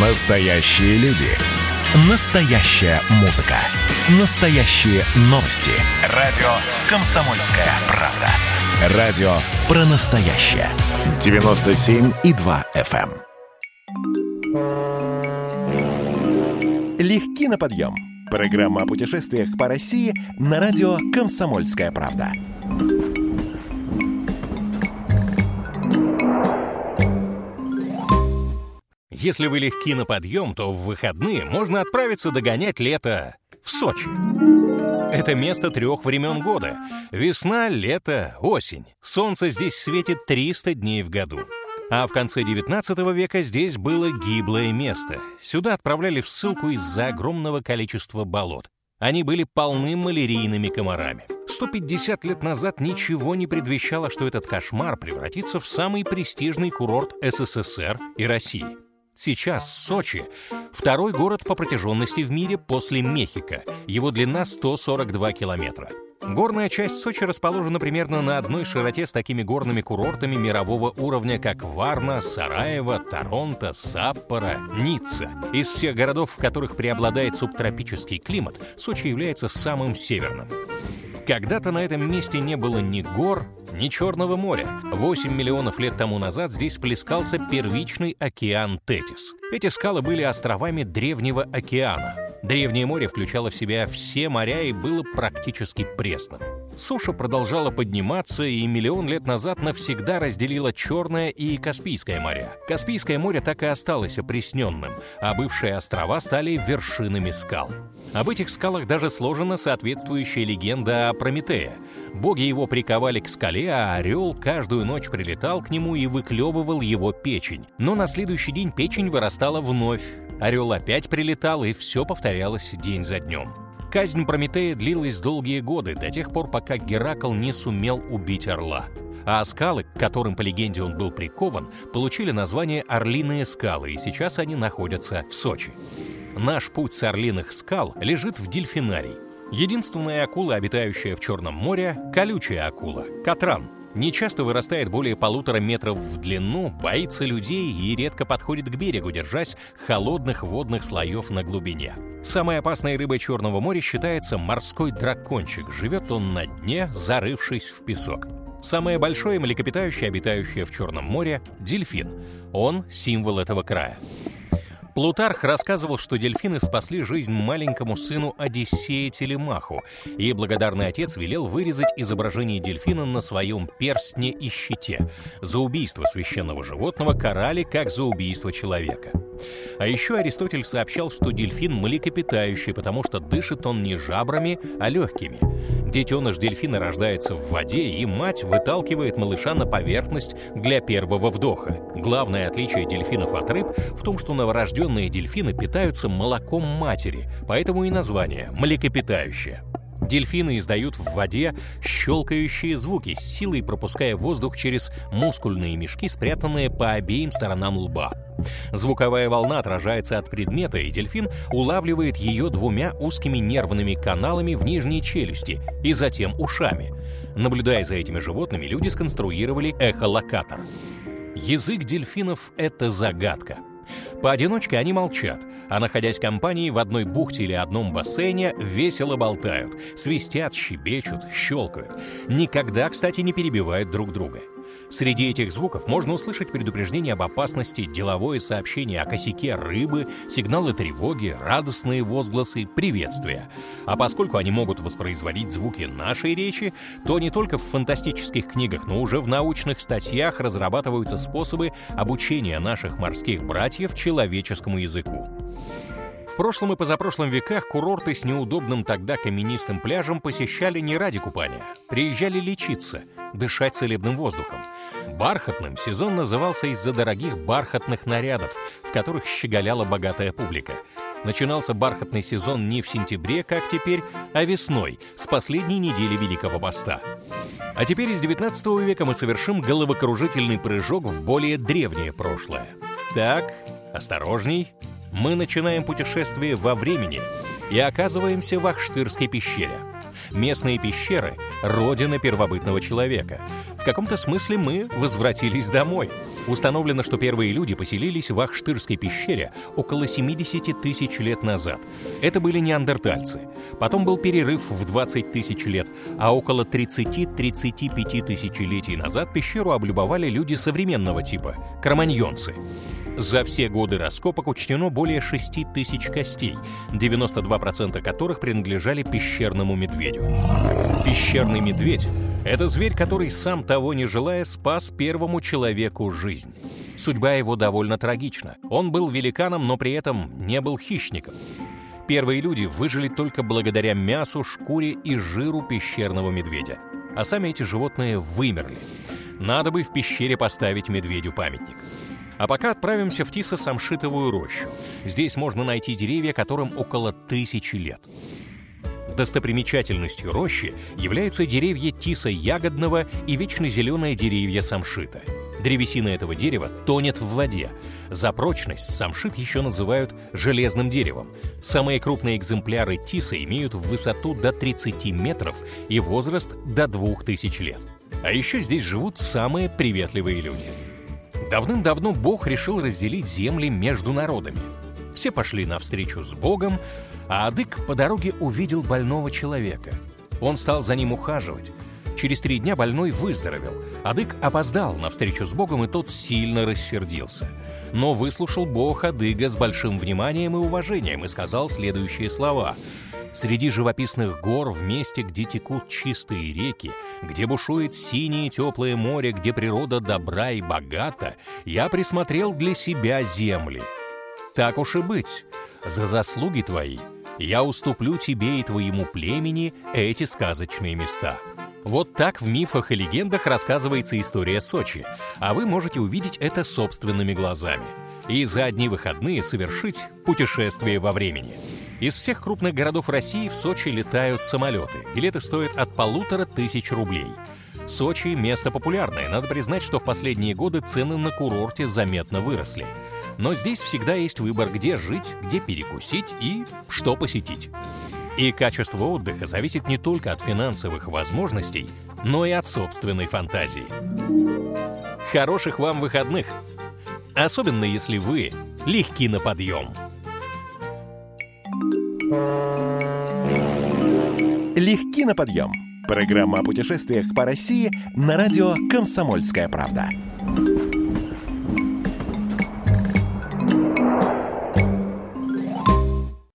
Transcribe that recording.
Настоящие люди. Настоящая музыка. Настоящие новости. Радио «Комсомольская правда». Радио про настоящее. 97,2 FM. эм. Легки на подъем. Программа о путешествиях по России на радио «Комсомольская правда». Если вы легки на подъем, то в выходные можно отправиться догонять лето в Сочи. Это место трех времен года. Весна, лето, осень. Солнце здесь светит 300 дней в году. А в конце 19 века здесь было гиблое место. Сюда отправляли в ссылку из-за огромного количества болот. Они были полны малярийными комарами. 150 лет назад ничего не предвещало, что этот кошмар превратится в самый престижный курорт СССР и России. Сейчас Сочи — второй город по протяженности в мире после Мехико. Его длина 142 километра. Горная часть Сочи расположена примерно на одной широте с такими горными курортами мирового уровня, как Варна, Сараево, Торонто, Саппоро, Ницца. Из всех городов, в которых преобладает субтропический климат, Сочи является самым северным. Когда-то на этом месте не было ни гор, ни Черного моря. 8 миллионов лет тому назад здесь плескался первичный океан Тетис. Эти скалы были островами Древнего океана. Древнее море включало в себя все моря и было практически пресным. Суша продолжала подниматься и миллион лет назад навсегда разделила Черное и Каспийское моря. Каспийское море так и осталось опресненным, а бывшие острова стали вершинами скал. Об этих скалах даже сложена соответствующая легенда о Прометее. Боги его приковали к скале, а орел каждую ночь прилетал к нему и выклевывал его печень. Но на следующий день печень вырастала вновь. Орел опять прилетал, и все повторялось день за днем. Казнь Прометея длилась долгие годы, до тех пор, пока Геракл не сумел убить орла. А скалы, к которым, по легенде, он был прикован, получили название Орлиные скалы, и сейчас они находятся в Сочи. Наш путь с Орлиных скал лежит в дельфинарий. Единственная акула, обитающая в Черном море — колючая акула — катран. Не часто вырастает более полутора метров в длину, боится людей и редко подходит к берегу, держась холодных водных слоев на глубине. Самой опасной рыбой Черного моря считается морской дракончик. Живет он на дне, зарывшись в песок. Самое большое млекопитающее, обитающее в Черном море — дельфин. Он — символ этого края. Плутарх рассказывал, что дельфины спасли жизнь маленькому сыну Одиссея Телемаху, и благодарный отец велел вырезать изображение дельфина на своем перстне и щите. За убийство священного животного карали, как за убийство человека. А еще Аристотель сообщал, что дельфин млекопитающий, потому что дышит он не жабрами, а легкими. Детеныш дельфина рождается в воде, и мать выталкивает малыша на поверхность для первого вдоха. Главное отличие дельфинов от рыб в том, что новорожденные дельфины питаются молоком матери, поэтому и название – млекопитающее. Дельфины издают в воде щелкающие звуки, с силой пропуская воздух через мускульные мешки, спрятанные по обеим сторонам лба. Звуковая волна отражается от предмета, и дельфин улавливает ее двумя узкими нервными каналами в нижней челюсти и затем ушами. Наблюдая за этими животными, люди сконструировали эхолокатор. Язык дельфинов — это загадка. Поодиночке они молчат, а находясь компанией в одной бухте или одном бассейне, весело болтают, свистят, щебечут, щелкают. Никогда, кстати, не перебивают друг друга. Среди этих звуков можно услышать предупреждение об опасности, деловое сообщение о косяке рыбы, сигналы тревоги, радостные возгласы, приветствия. А поскольку они могут воспроизводить звуки нашей речи, то не только в фантастических книгах, но уже в научных статьях разрабатываются способы обучения наших морских братьев человеческому языку. В прошлом и позапрошлом веках курорты с неудобным тогда каменистым пляжем посещали не ради купания. Приезжали лечиться, дышать целебным воздухом. Бархатным сезон назывался из-за дорогих бархатных нарядов, в которых щеголяла богатая публика. Начинался бархатный сезон не в сентябре, как теперь, а весной, с последней недели Великого Поста. А теперь из 19 века мы совершим головокружительный прыжок в более древнее прошлое. Так, осторожней, мы начинаем путешествие во времени и оказываемся в Ахштырской пещере. Местные пещеры — родина первобытного человека. В каком-то смысле мы возвратились домой. Установлено, что первые люди поселились в Ахштырской пещере около 70 тысяч лет назад. Это были неандертальцы. Потом был перерыв в 20 тысяч лет, а около 30-35 тысячелетий назад пещеру облюбовали люди современного типа — кроманьонцы. За все годы раскопок учтено более 6 тысяч костей, 92% которых принадлежали пещерному медведю. Пещерный медведь — это зверь, который, сам того не желая, спас первому человеку жизнь. Судьба его довольно трагична. Он был великаном, но при этом не был хищником. Первые люди выжили только благодаря мясу, шкуре и жиру пещерного медведя. А сами эти животные вымерли. Надо бы в пещере поставить медведю памятник. А пока отправимся в Тисо-Самшитовую рощу. Здесь можно найти деревья, которым около тысячи лет. Достопримечательностью рощи являются деревья тиса ягодного и вечно зеленые деревья самшита. Древесина этого дерева тонет в воде. За прочность самшит еще называют железным деревом. Самые крупные экземпляры тиса имеют в высоту до 30 метров и возраст до 2000 лет. А еще здесь живут самые приветливые люди – Давным-давно Бог решил разделить земли между народами. Все пошли навстречу с Богом, а Адык по дороге увидел больного человека. Он стал за ним ухаживать. Через три дня больной выздоровел. Адык опоздал на встречу с Богом, и тот сильно рассердился. Но выслушал Бог Адыга с большим вниманием и уважением и сказал следующие слова — Среди живописных гор, в месте, где текут чистые реки, где бушует синее теплое море, где природа добра и богата, я присмотрел для себя земли. Так уж и быть, за заслуги твои я уступлю тебе и твоему племени эти сказочные места. Вот так в мифах и легендах рассказывается история Сочи, а вы можете увидеть это собственными глазами и за одни выходные совершить путешествие во времени. Из всех крупных городов России в Сочи летают самолеты. Билеты стоят от полутора тысяч рублей. Сочи – место популярное. Надо признать, что в последние годы цены на курорте заметно выросли. Но здесь всегда есть выбор, где жить, где перекусить и что посетить. И качество отдыха зависит не только от финансовых возможностей, но и от собственной фантазии. Хороших вам выходных! Особенно если вы легки на подъем. Легки на подъем. Программа о путешествиях по России на радио «Комсомольская правда».